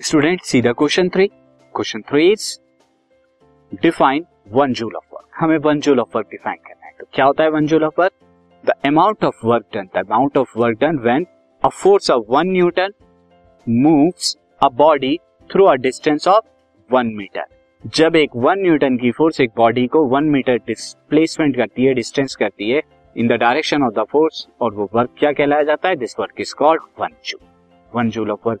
Student see the question three question three is define one joule of work हमें one joule of work define करना है। तो क्या होता है one joule of work the amount of work done the amount of work done when a force of one newton moves a body through a distance of one metre जब एक one newton की force एक body को one metre displacement करती है distance करती है in the direction of the force और वो वर्क क्या कहलाया जाता है? This work is called one joule one joule of work